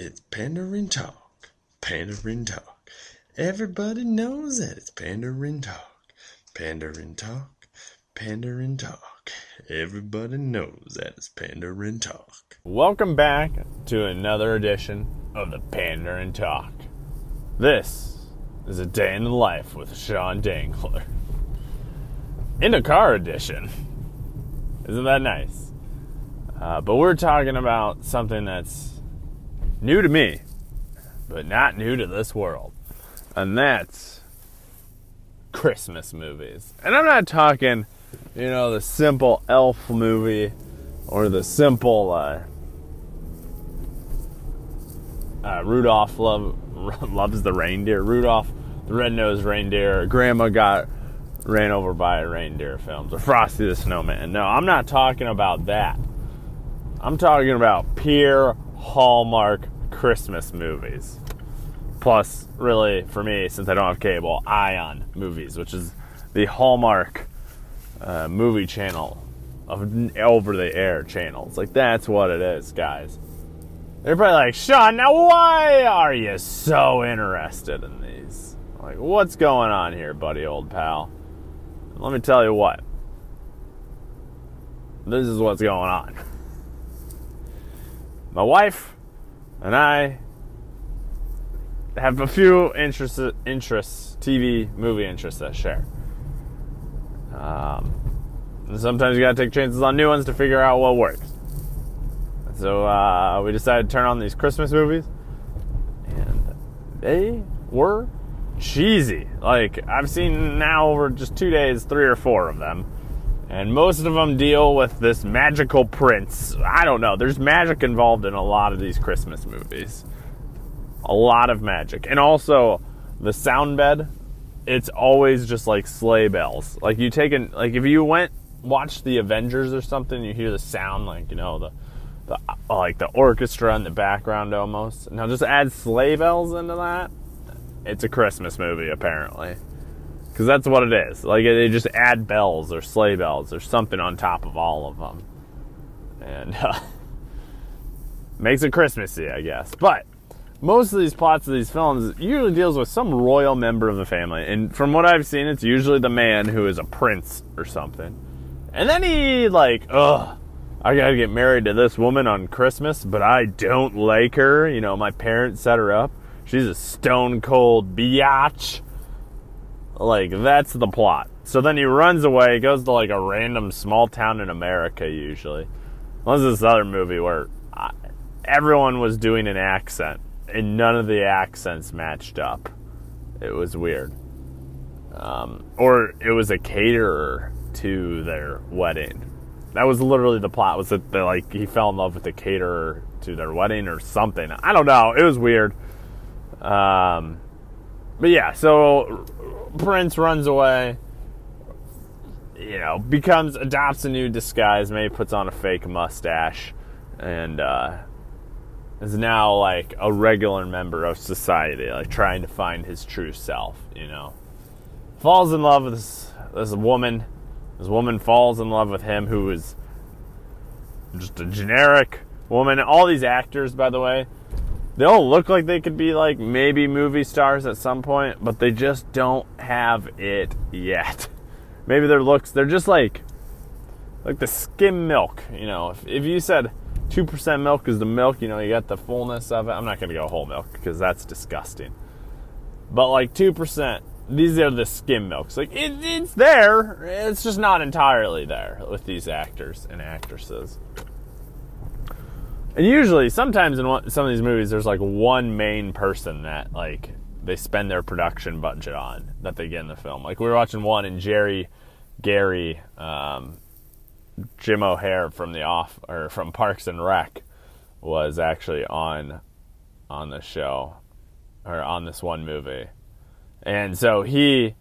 It's Pandering Talk. Pandering Talk. Everybody knows that it's Pandering Talk. Pandering Talk. Pandering Talk. Everybody knows that it's Pandering Talk. Welcome back to another edition of the Pandering Talk. This is a day in the life with Sean Dangler. In a car edition. Isn't that nice? Uh, but we're talking about something that's new to me, but not new to this world. And that's Christmas movies. And I'm not talking, you know, the simple elf movie or the simple uh, uh, Rudolph love, loves the reindeer. Rudolph the red-nosed reindeer. Grandma got ran over by a reindeer films or Frosty the Snowman. No, I'm not talking about that. I'm talking about pure Hallmark Christmas movies. Plus, really, for me, since I don't have cable, Ion movies, which is the Hallmark uh, movie channel of over the air channels. Like, that's what it is, guys. They're probably like, Sean, now why are you so interested in these? Like, what's going on here, buddy, old pal? Let me tell you what. This is what's going on. My wife and I have a few interests, interests TV movie interests that share. Um, sometimes you gotta take chances on new ones to figure out what works. So uh, we decided to turn on these Christmas movies, and they were cheesy. Like I've seen now over just two days, three or four of them, and most of them deal with this magical prince. I don't know. There's magic involved in a lot of these Christmas movies. A lot of magic, and also the sound bed. It's always just like sleigh bells. Like you take an like if you went watch the Avengers or something, you hear the sound like you know the the uh, like the orchestra in the background almost. Now just add sleigh bells into that it's a Christmas movie, apparently. Because that's what it is. Like, they just add bells or sleigh bells or something on top of all of them. And uh, makes it Christmassy, I guess. But most of these plots of these films usually deals with some royal member of the family. And from what I've seen, it's usually the man who is a prince or something. And then he, like, ugh, I gotta get married to this woman on Christmas, but I don't like her. You know, my parents set her up. She's a stone cold biatch. Like, that's the plot. So then he runs away, he goes to like a random small town in America, usually. Unless this other movie where I, everyone was doing an accent and none of the accents matched up. It was weird. Um, or it was a caterer to their wedding. That was literally the plot. Was that like he fell in love with the caterer to their wedding or something? I don't know. It was weird. Um, but yeah, so Prince runs away. You know, becomes adopts a new disguise. Maybe puts on a fake mustache, and uh, is now like a regular member of society, like trying to find his true self. You know, falls in love with this, this woman. This woman falls in love with him, who is just a generic woman. All these actors, by the way, they all look like they could be like maybe movie stars at some point, but they just don't have it yet. Maybe their looks, they're just like like the skim milk, you know. If, if you said 2% milk is the milk, you know, you got the fullness of it. I'm not going to go whole milk because that's disgusting. But like 2%, these are the skim milks. Like it, it's there, it's just not entirely there with these actors and actresses. And usually, sometimes in one, some of these movies, there's like one main person that like they spend their production budget on that they get in the film. Like we were watching one, and Jerry, Gary, um, Jim O'Heir from the off or from Parks and Rec was actually on on the show or on this one movie, and so he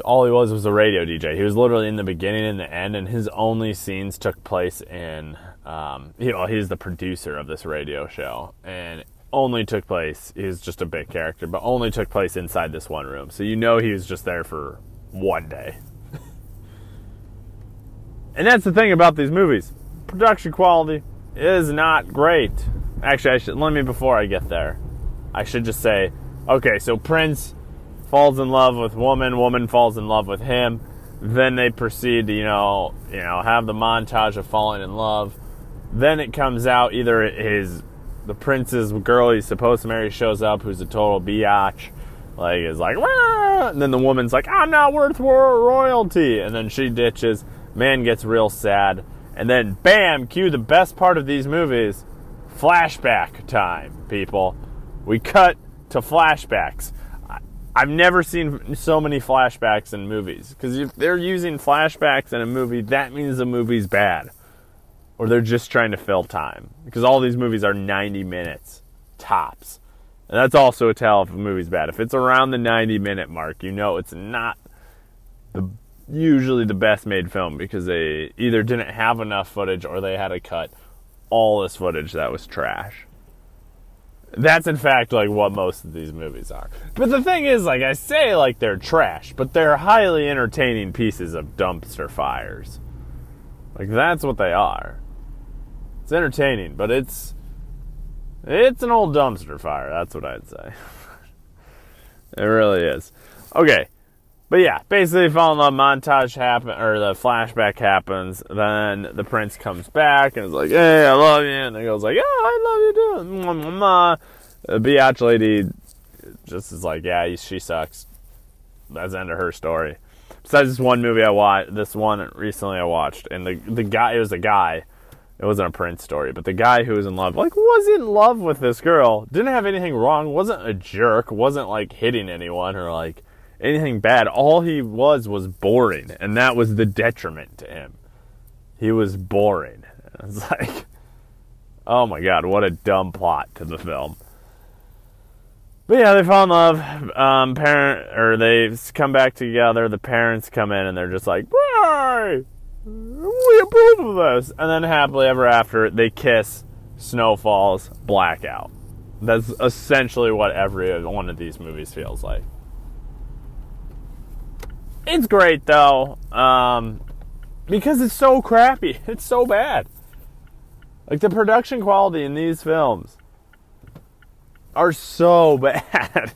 all he was was a radio DJ. He was literally in the beginning and the end, and his only scenes took place in. Um, you know, he's the producer of this radio show, and only took place. He's just a big character, but only took place inside this one room. So you know he was just there for one day. and that's the thing about these movies: production quality is not great. Actually, I should let me before I get there. I should just say, okay, so Prince falls in love with woman, woman falls in love with him. Then they proceed to, you know, you know, have the montage of falling in love. Then it comes out either his the prince's girl he's supposed to marry shows up, who's a total biatch, like is like, Wah! and then the woman's like, I'm not worth royalty, and then she ditches. Man gets real sad, and then bam, cue the best part of these movies, flashback time, people. We cut to flashbacks. I've never seen so many flashbacks in movies because if they're using flashbacks in a movie, that means the movie's bad or they're just trying to fill time because all these movies are 90 minutes tops. And that's also a tell if a movie's bad. If it's around the 90 minute mark, you know it's not the usually the best made film because they either didn't have enough footage or they had to cut all this footage that was trash. That's in fact like what most of these movies are. But the thing is, like I say, like they're trash, but they're highly entertaining pieces of dumpster fires. Like that's what they are. It's entertaining, but it's it's an old dumpster fire. That's what I'd say. it really is. Okay, but yeah, basically, fall in love montage happen or the flashback happens. Then the prince comes back and is like, "Hey, I love you," and he goes like, "Yeah, I love you too." Mwah, The biatch lady just is like, "Yeah, she sucks." That's the end of her story. Besides this one movie I watched, this one recently I watched, and the the guy it was a guy it wasn't a Prince story, but the guy who was in love, like, was in love with this girl, didn't have anything wrong, wasn't a jerk, wasn't like hitting anyone or like anything bad. All he was was boring, and that was the detriment to him. He was boring. It's like, oh my god, what a dumb plot to the film. But yeah, they fall in love. Um, parent or they come back together. The parents come in and they're just like, "Why?" we approve of this. And then happily ever after, they kiss, snow falls, blackout. That's essentially what every one of these movies feels like. It's great though, um, because it's so crappy. It's so bad. Like the production quality in these films are so bad.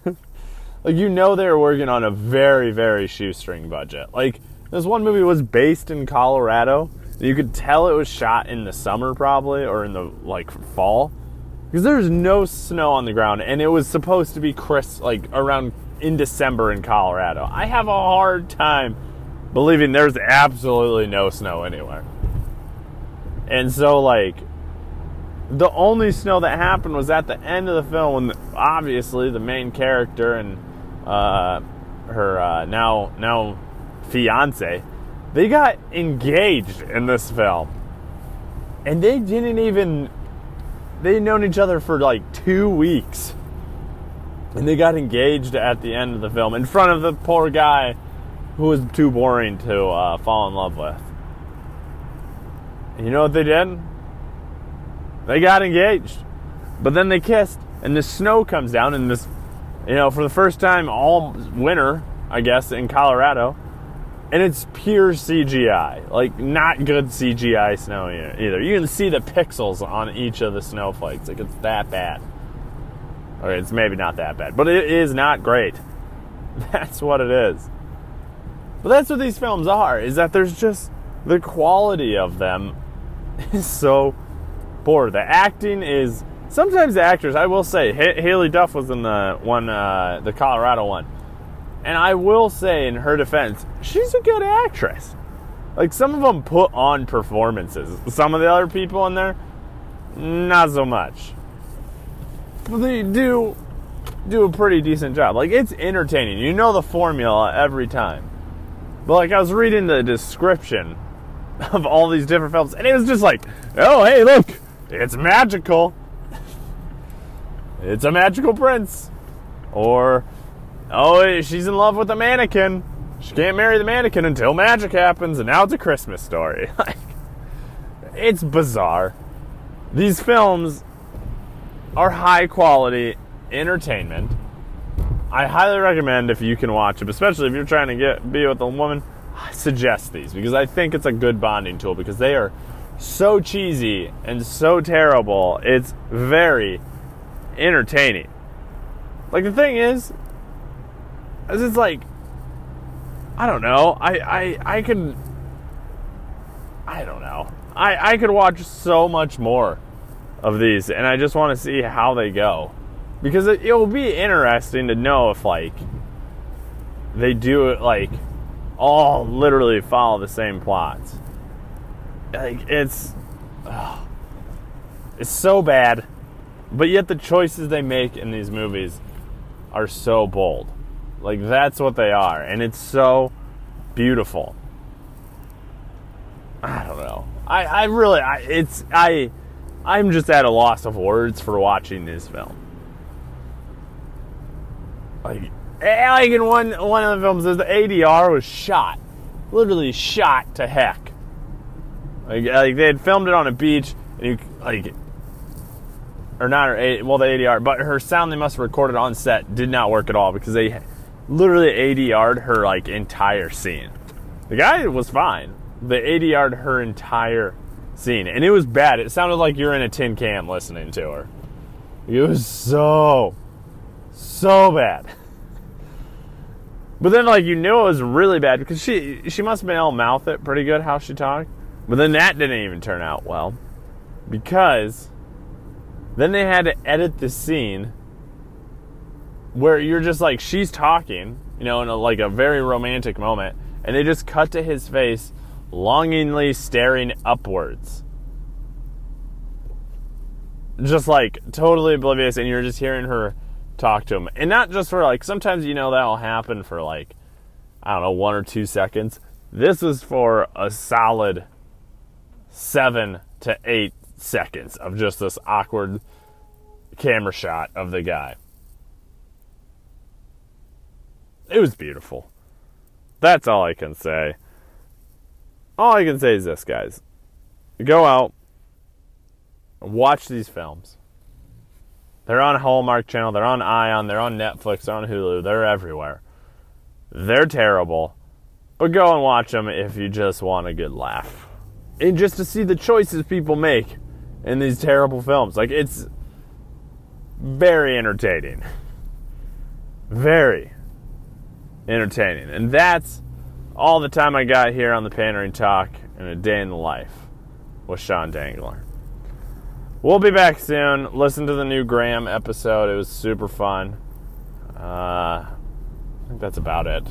like you know they were working on a very, very shoestring budget. Like this one movie was based in Colorado. You could tell it was shot in the summer, probably, or in the like fall, because there's no snow on the ground, and it was supposed to be crisp, like around in December in Colorado. I have a hard time believing there's absolutely no snow anywhere. And so, like, the only snow that happened was at the end of the film when, obviously, the main character and uh, her uh, now now fiance, they got engaged in this film. And they didn't even they'd known each other for like 2 weeks. And they got engaged at the end of the film in front of the poor guy who was too boring to uh, fall in love with. And you know what they did? They got engaged. But then they kissed, and the snow comes down, and this, you know, for the first time all winter, I guess, in Colorado, and it's pure CGI, like not good CGI snow either. You can see the pixels on each of the snowflakes, like it's that bad. Or it's maybe not that bad, but it is not great. That's what it is. But that's what these films are, is that there's just the quality of them is so poor. The acting is sometimes the actors, I will say, Haylie Duff was in the one, uh, the Colorado one and I will say, in her defense, she's a good actress. Like, some of them put on performances. Some of the other people in there, not so much. They do do a pretty decent job. Like, it's entertaining. You know the formula every time. But, like, I was reading the description of all these different films, and it was just like, oh, hey, look, it's magical. it's a magical prince. Or oh, eh, she's in love with a mannequin. She can't marry the mannequin until magic happens, and now it's a Christmas story. Like, it's bizarre. These films are high quality entertainment. I highly recommend if you can watch them, especially if you're trying to get be with a woman. I suggest these because I think it's a good bonding tool because they are so cheesy and so terrible. It's very entertaining. Like the thing is, is it's like I don't know. I I I could I don't know. I I could watch so much more of these, and I just want to see how they go because it, will be interesting to know if like they do it like all literally follow the same plots. Like it's ugh, it's so bad, but yet the choices they make in these movies are so bold. Like that's what they are, and it's so beautiful. I don't know. I, I really I it's I I'm just at a loss of words for watching this film. Like eh, like in one one of the films is the ADR was shot. Literally shot to heck. Like, like they had filmed it on a beach and you like or not her well the ADR, but her sound they must have recorded on set did not work at all because they literally ADR'd her like entire scene. The guy was fine. They ADR'd her entire scene, and it was bad. It sounded like you're in a tin can listening to her. It was so, so bad. But then, like, you knew it was really bad because she she must have been able to mouth it pretty good how she talked. But then that didn't even turn out well because then they had to edit the scene where you're just like she's talking, you know, in a, like a very romantic moment, and they just cut to his face longingly staring upwards. Just like totally oblivious, and you're just hearing her talk to him. And not just for like, sometimes you know that'll happen for like, I don't know, one or two seconds. This was for a solid seven to eight seconds of just this awkward camera shot of the guy. It was beautiful. That's all I can say. All I can say is this, guys. Go out, watch these films. They're on Hallmark Channel, they're on Ion, they're on Netflix, they're on Hulu, they're everywhere. They're terrible, but go and watch them if you just want a good laugh. And just to see the choices people make in these terrible films. Like, it's very entertaining. Very entertaining. And that's all the time I got here on the Pandering Talk and a day in the life with Sean Dangler. We'll be back soon. Listen to the new Graham episode. It was super fun. Uh, I think that's about it.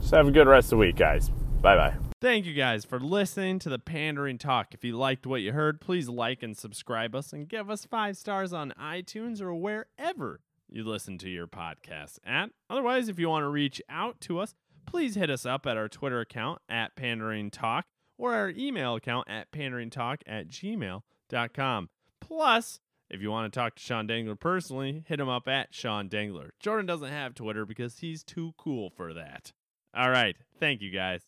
Just have a good rest of the week, guys. Bye bye. Thank you guys for listening to the Pandering Talk. If you liked what you heard, please like and subscribe us and give us five stars on iTunes or wherever you listen to your podcast at. Otherwise, if you want to reach out to us, please hit us up at our Twitter account at Pandering Talk or our email account at panderingtalk at gmail.com. Plus, if you want to talk to Sean Dangler personally, hit him up at Sean Dangler. Jordan doesn't have Twitter because he's too cool for that. All right. Thank you guys.